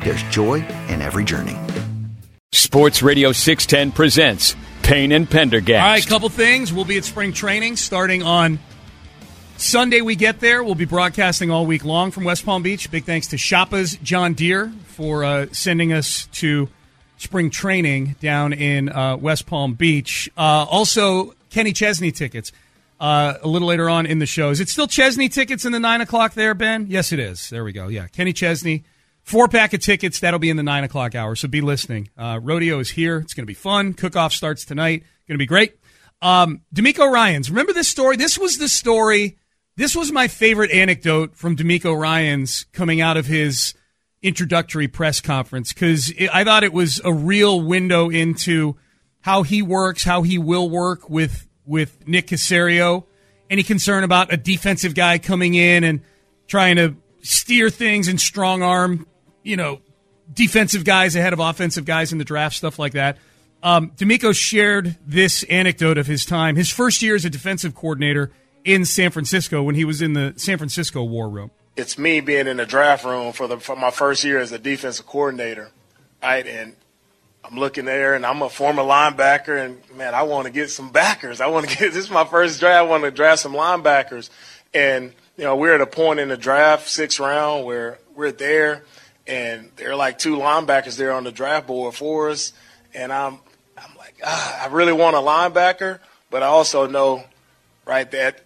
there's joy in every journey. Sports Radio 610 presents Payne and Pendergast. All right, a couple things. We'll be at spring training starting on Sunday. We get there. We'll be broadcasting all week long from West Palm Beach. Big thanks to Shoppa's John Deere for uh, sending us to spring training down in uh, West Palm Beach. Uh, also, Kenny Chesney tickets. Uh, a little later on in the show. Is it still Chesney tickets in the nine o'clock there, Ben? Yes, it is. There we go. Yeah, Kenny Chesney Four pack of tickets. That'll be in the nine o'clock hour. So be listening. Uh, rodeo is here. It's going to be fun. Cook off starts tonight. Going to be great. Um, DeMeco Ryans. Remember this story? This was the story. This was my favorite anecdote from DeMeco Ryans coming out of his introductory press conference because I thought it was a real window into how he works, how he will work with with Nick Caserio. Any concern about a defensive guy coming in and trying to steer things and strong arm you know, defensive guys ahead of offensive guys in the draft, stuff like that. Um, DeMeco shared this anecdote of his time, his first year as a defensive coordinator in San Francisco when he was in the San Francisco war room. It's me being in the draft room for the for my first year as a defensive coordinator, right? And I'm looking there, and I'm a former linebacker, and man, I want to get some backers. I want to get this is my first draft. I want to draft some linebackers, and you know we're at a point in the draft, sixth round, where we're there and there are like two linebackers there on the draft board for us, and I'm I'm like, ah, I really want a linebacker, but I also know, right, that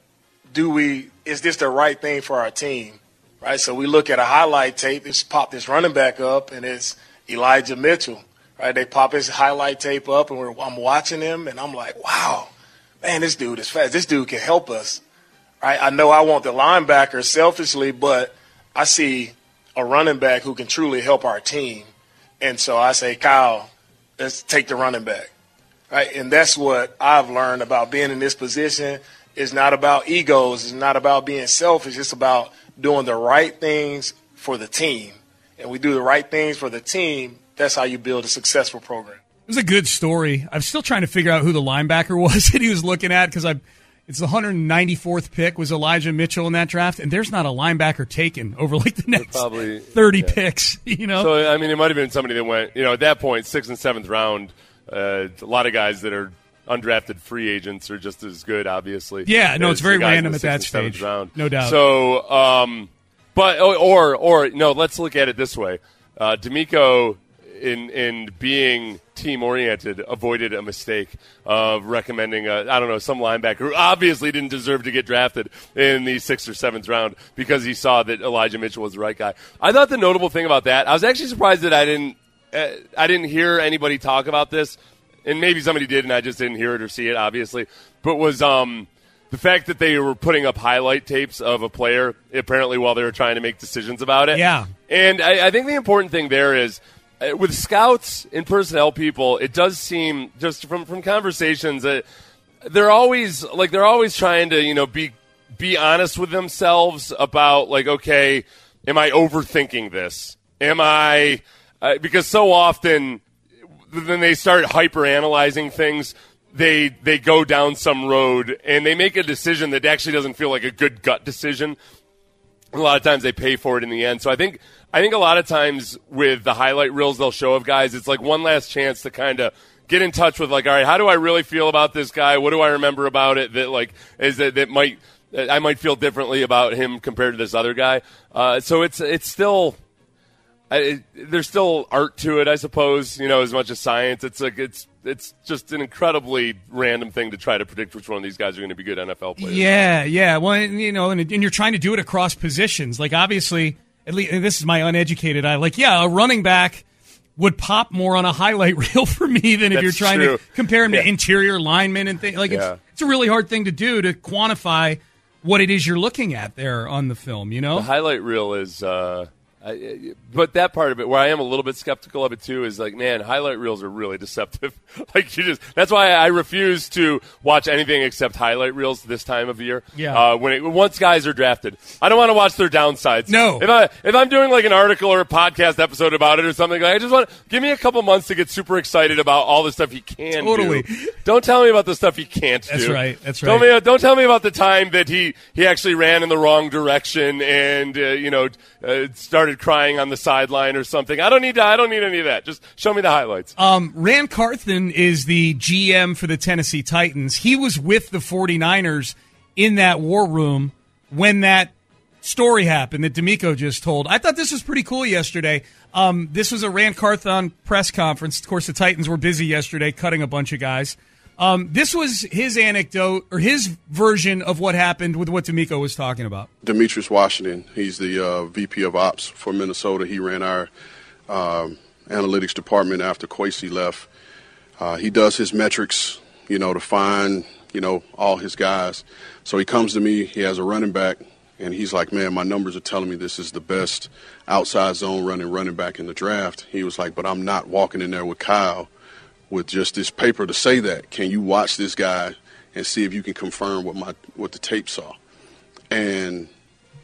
do we is this the right thing for our team, right? So we look at a highlight tape, just pop this running back up, and it's Elijah Mitchell, right? They pop his highlight tape up, and I'm watching him, and I'm like, wow, man, this dude is fast. This dude can help us, right? I know I want the linebacker selfishly, but I see a running back who can truly help our team. And so I say, Kyle, let's take the running back. Right? And that's what I've learned about being in this position. It's not about egos. It's not about being selfish. It's about doing the right things for the team. And we do the right things for the team. That's how you build a successful program. It was a good story. I'm still trying to figure out who the linebacker was that he was looking at because I it's the 194th pick was Elijah Mitchell in that draft, and there's not a linebacker taken over like the next Probably, 30 yeah. picks. You know, so I mean, it might have been somebody that went. You know, at that point, sixth and seventh round, uh, a lot of guys that are undrafted free agents are just as good, obviously. Yeah, no, it's very random at that stage, round. no doubt. So, um, but or or no, let's look at it this way: uh, DeMeco in in being team oriented avoided a mistake of recommending I don't know some linebacker who obviously didn't deserve to get drafted in the sixth or seventh round because he saw that Elijah Mitchell was the right guy. I thought the notable thing about that I was actually surprised that I didn't uh, I didn't hear anybody talk about this, and maybe somebody did and I just didn't hear it or see it obviously, but was um the fact that they were putting up highlight tapes of a player apparently while they were trying to make decisions about it. Yeah. And I, I think the important thing there is with scouts and personnel people, it does seem just from from conversations that they're always like they're always trying to you know be be honest with themselves about like okay, am I overthinking this? Am I uh, because so often then they start hyper analyzing things. They they go down some road and they make a decision that actually doesn't feel like a good gut decision. A lot of times they pay for it in the end. So I think I think a lot of times with the highlight reels they'll show of guys, it's like one last chance to kind of get in touch with like, all right, how do I really feel about this guy? What do I remember about it that like is that that might I might feel differently about him compared to this other guy. Uh, so it's it's still. I, it, there's still art to it, I suppose. You know, as much as science, it's like it's it's just an incredibly random thing to try to predict which one of these guys are going to be good NFL players. Yeah, yeah. Well, and, you know, and, and you're trying to do it across positions. Like obviously, at least this is my uneducated eye. Like, yeah, a running back would pop more on a highlight reel for me than if That's you're trying true. to compare him Yeah. to interior linemen and things. Like, Yeah. it's it's a really hard thing to do to quantify what it is you're looking at there on the film. You know, The highlight reel is, uh, I, but that part of it, where I am a little bit skeptical of it too, is like, man, highlight reels are really deceptive. like you just, that's why I refuse to watch anything except highlight reels this time of year. Yeah. Uh, when it, once guys are drafted, I don't want to watch their downsides. No. If I if I'm doing like an article or a podcast episode about it or something, like, I just want give me a couple months to get super excited about all the stuff he can Totally. do. Don't tell me about the stuff he can't That's do. right, that's Don't me- don't tell me about the time that he, he actually ran in the wrong direction and uh, you know uh, started crying on the sideline or something. I don't need to, I don't need any of that. Just show me the highlights. Um, Ran Carthon is the GM for the Tennessee Titans. He was with the 49ers in that war room when that story happened that DeMeco just told. I thought this was pretty cool yesterday. Um, this was a Ran Carthon press conference. Of course, the Titans were busy yesterday cutting a bunch of guys. Um, this was his anecdote or his version of what happened with what DeMeco was talking about. Demitrius Washington. He's the uh, VP of Ops for Minnesota. He ran our um, analytics department after Kwesi left. Uh, he does his metrics, you know, to find, you know, all his guys. So he comes to me. He has a running back, and he's like, "Man, my numbers are telling me this is the best outside zone running running back in the draft." He was like, "But I'm not walking in there with Kyle with just this paper to say that. Can you watch this guy and see if you can confirm what my what the tape saw?" and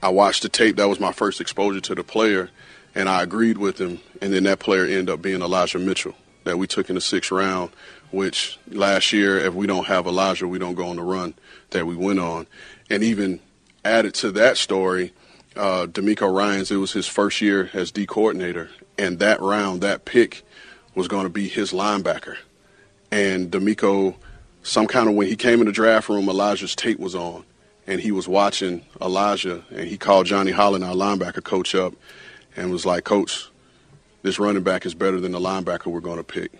I watched the tape. That was my first exposure to the player, and I agreed with him. And then that player ended up being Elijah Mitchell that we took in the sixth round. Which last year, if we don't have Elijah, we don't go on the run that we went on. And even added to that story, uh, DeMeco Ryans. It was his first year as D coordinator, and that round, that pick, was going to be his linebacker. And DeMeco, some kind of when he came in the draft room, Elijah's tape was on, and he was watching Elijah, and he called Johnny Holland, our linebacker coach, up, and was like, "Coach, this running back is better than the linebacker we're going to pick."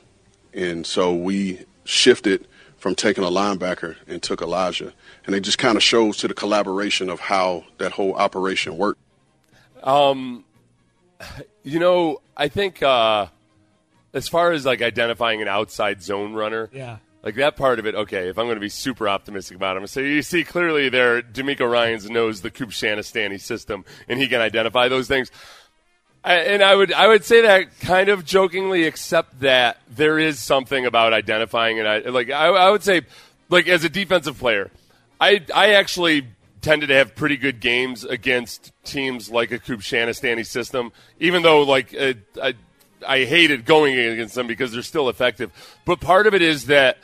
And so we shifted from taking a linebacker and took Elijah, and it just kind of shows to the collaboration of how that whole operation worked. Um, You know, I think uh, as far as like identifying an outside zone runner, Yeah. like that part of it. Okay, if I'm going to be super optimistic about him, so you see clearly there, DeMeco Ryan's knows the Coop Shanastani system, and he can identify those things. I, and I would I would say that kind of jokingly, except that there is something about identifying, and I like I, I would say, like as a defensive player, I I actually tended to have pretty good games against teams like a Coop Shanastani system, even though like uh, I I hated going against them because they're still effective. But part of it is that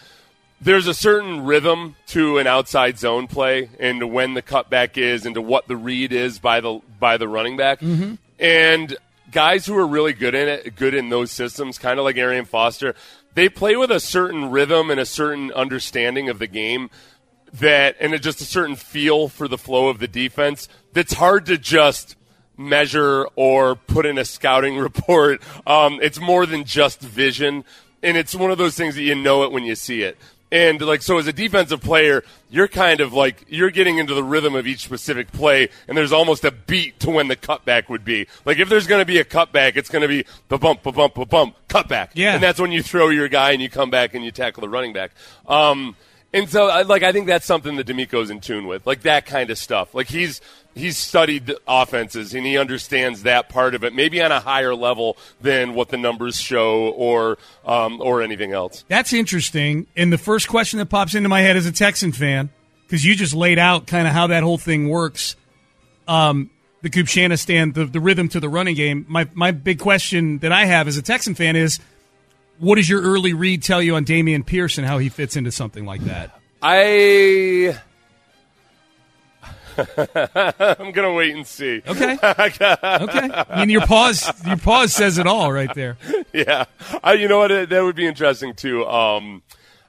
there's a certain rhythm to an outside zone play and to when the cutback is and to what the read is by the by the running back. Mm-hmm. And guys who are really good in it, good in those systems, kind of like Arian Foster, they play with a certain rhythm and a certain understanding of the game that and just a certain feel for the flow of the defense that's hard to just measure or put in a scouting report. Um, it's more than just vision, and it's one of those things that you know it when you see it. And like so, as a defensive player, you're kind of like you're getting into the rhythm of each specific play, and there's almost a beat to when the cutback would be. Like if there's going to be a cutback, it's going to be ba bump, ba bump, ba bump, cutback. Yeah. and that's when you throw your guy and you come back and you tackle the running back. Um, and so, I- like, I think that's something that DeMeco's in tune with, like that kind of stuff. Like he's he's studied offenses and he understands that part of it, maybe on a higher level than what the numbers show or um, or anything else. That's interesting. And the first question that pops into my head as a Texan fan, because you just laid out kind of how that whole thing works. Um, the Coop stand, the, the rhythm to the running game. My my big question that I have as a Texan fan is, what does your early read tell you on Dameon Pierce and how he fits into something like that? I. I'm gonna wait and see. Okay, okay. I mean, your pause your pause says it all right there. yeah, I, you know what? That would be interesting too. Um,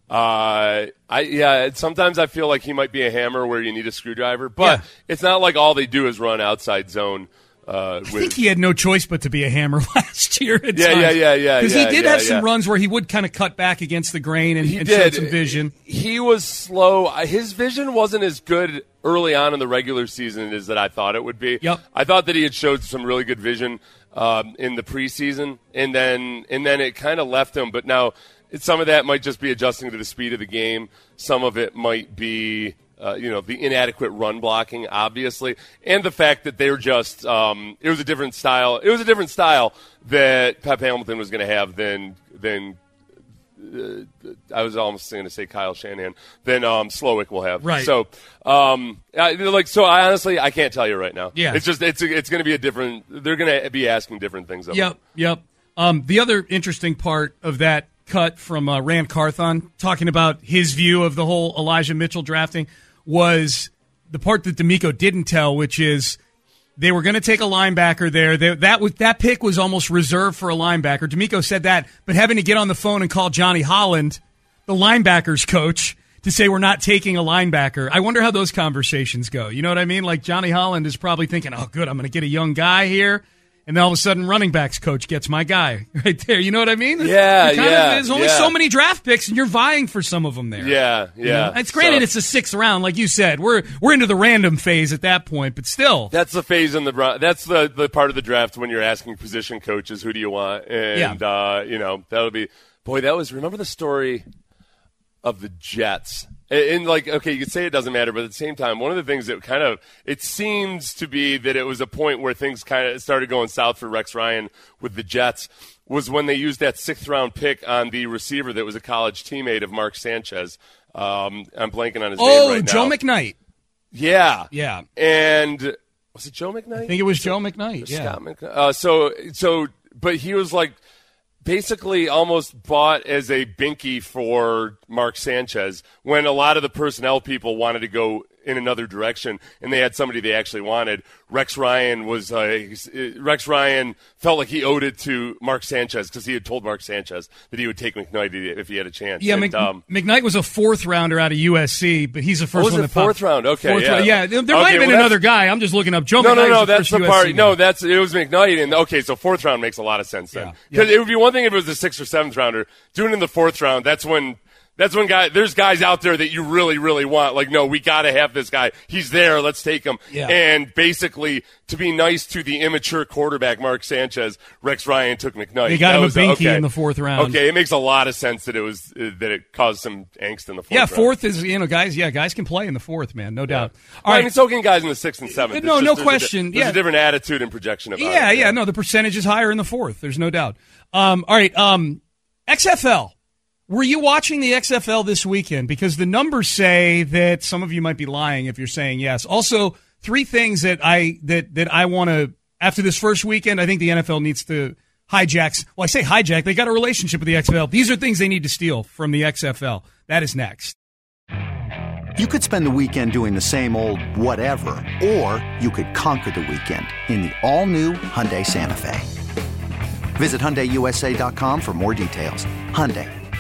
uh, I yeah. Sometimes I feel like he might be a hammer where you need a screwdriver, but Yeah. it's not like all they do is run outside zone. Uh, I think he had no choice but to be a hammer last year. At Yeah, times. yeah, yeah, yeah, Because yeah, he did yeah, have some runs where he would kind of cut back against the grain and, he and did some vision. He was slow. His vision wasn't as good early on in the regular season as that I thought it would be. Yep. I thought that he had showed some really good vision um, in the preseason, and then and then it kind of left him. But now some of that might just be adjusting to the speed of the game. Some of it might be. Uh, you know the inadequate run blocking, obviously, and the fact that they're just—it was a different style. It was a different style that Pep Hamilton was going to have than than I was almost going to say Kyle Shanahan, then um, Slowik will have. Right. So, um, I, like, so I honestly I can't tell you right now. Yeah. It's just it's it's going to be a different. They're going to be asking different things of Yep, him. yep. Um, the other interesting part of that cut from uh, Ran Carthon talking about his view of the whole Elijah Mitchell drafting was the part that DeMeco didn't tell, which is they were going to take a linebacker there. They, that was that pick was almost reserved for a linebacker. DeMeco said that, but having to get on the phone and call Johnny Holland, the linebackers coach, to say we're not taking a linebacker. I wonder how those conversations go. You know what I mean? Like Johnny Holland is probably thinking, "Oh, good, I'm going to get a young guy here." And then all of a sudden, running backs coach gets my guy right there. You know what I mean? Yeah, kind of- yeah, there's only yeah. so many draft picks, and you're vying for some of them there. Yeah, You yeah. know? It's granted So- it's a sixth round, like you said. We're we're into the random phase at that point, but still, That's the phase in the that's the the part of the draft when you're asking position coaches who do you want, and uh, you know that'll be boy. That was remember the story of the Jets. And, like, okay, you could say it doesn't matter, but at the same time, one of the things that kind of it seems to be that it was a point where things kind of started going south for Rex Ryan with the Jets was when they used that sixth round pick on the receiver that was a college teammate of Mark Sanchez. Um, I'm blanking on his name oh, right Joe now. McKnight. Yeah, Yeah. and was it Joe McKnight? I think it was Joe McKnight. Yeah. Scott Mc- uh, so so, but he was like basically almost bought as a binky for Mark Sanchez when a lot of the personnel people wanted to go in another direction and they had somebody they actually wanted. Rex Ryan was uh, Rex Ryan felt like he owed it to Mark Sanchez because he had told Mark Sanchez that he would take McKnight if he had a chance. Yeah, And, Mc, um, McKnight was a fourth rounder out of USC, but he's the first was one it popped. fourth round? Okay, Fourth yeah. round. yeah. There, there Okay, might have been well, another guy. I'm just looking up. Joe no, McKnight no, no. the That's the USC part. No, that's it was McKnight. And okay, so fourth round makes a lot of sense then. Yeah. Because Yeah. it would be one thing if it was the sixth or seventh rounder. Doing it in the fourth round, that's when. That's when guy. There's guys out there that you really, really want. Like, no, we got to have this guy. He's there. Let's take him. Yeah. And basically, to be nice to the immature quarterback, Mark Sanchez, Rex Ryan took McKnight. They got That him a was, binky okay. in the fourth round. Okay, it makes a lot of sense that it was uh, that it caused some angst in the fourth. Yeah, round. fourth is you know guys. Yeah, guys can play in the fourth, man, no doubt. All Well, I right, mean, so can guys in the sixth and seventh. No, It's no just- there's a di- question. there's Yeah. a different attitude and projection about yeah, it. yeah, no, the percentage is higher in the fourth. There's no doubt. Um, all right, um, XFL. Were you watching the XFL this weekend? Because the numbers say that some of you might be lying if you're saying yes. Also, three things that I that that I want to after this first weekend. I think the NFL needs to hijack. Well, I say hijack. They got a relationship with the XFL. These are things they need to steal from the XFL. That is next. You could spend the weekend doing the same old whatever, or you could conquer the weekend in the all-new Hyundai Santa Fe. Visit HyundaiUSA.com for more details. Hyundai,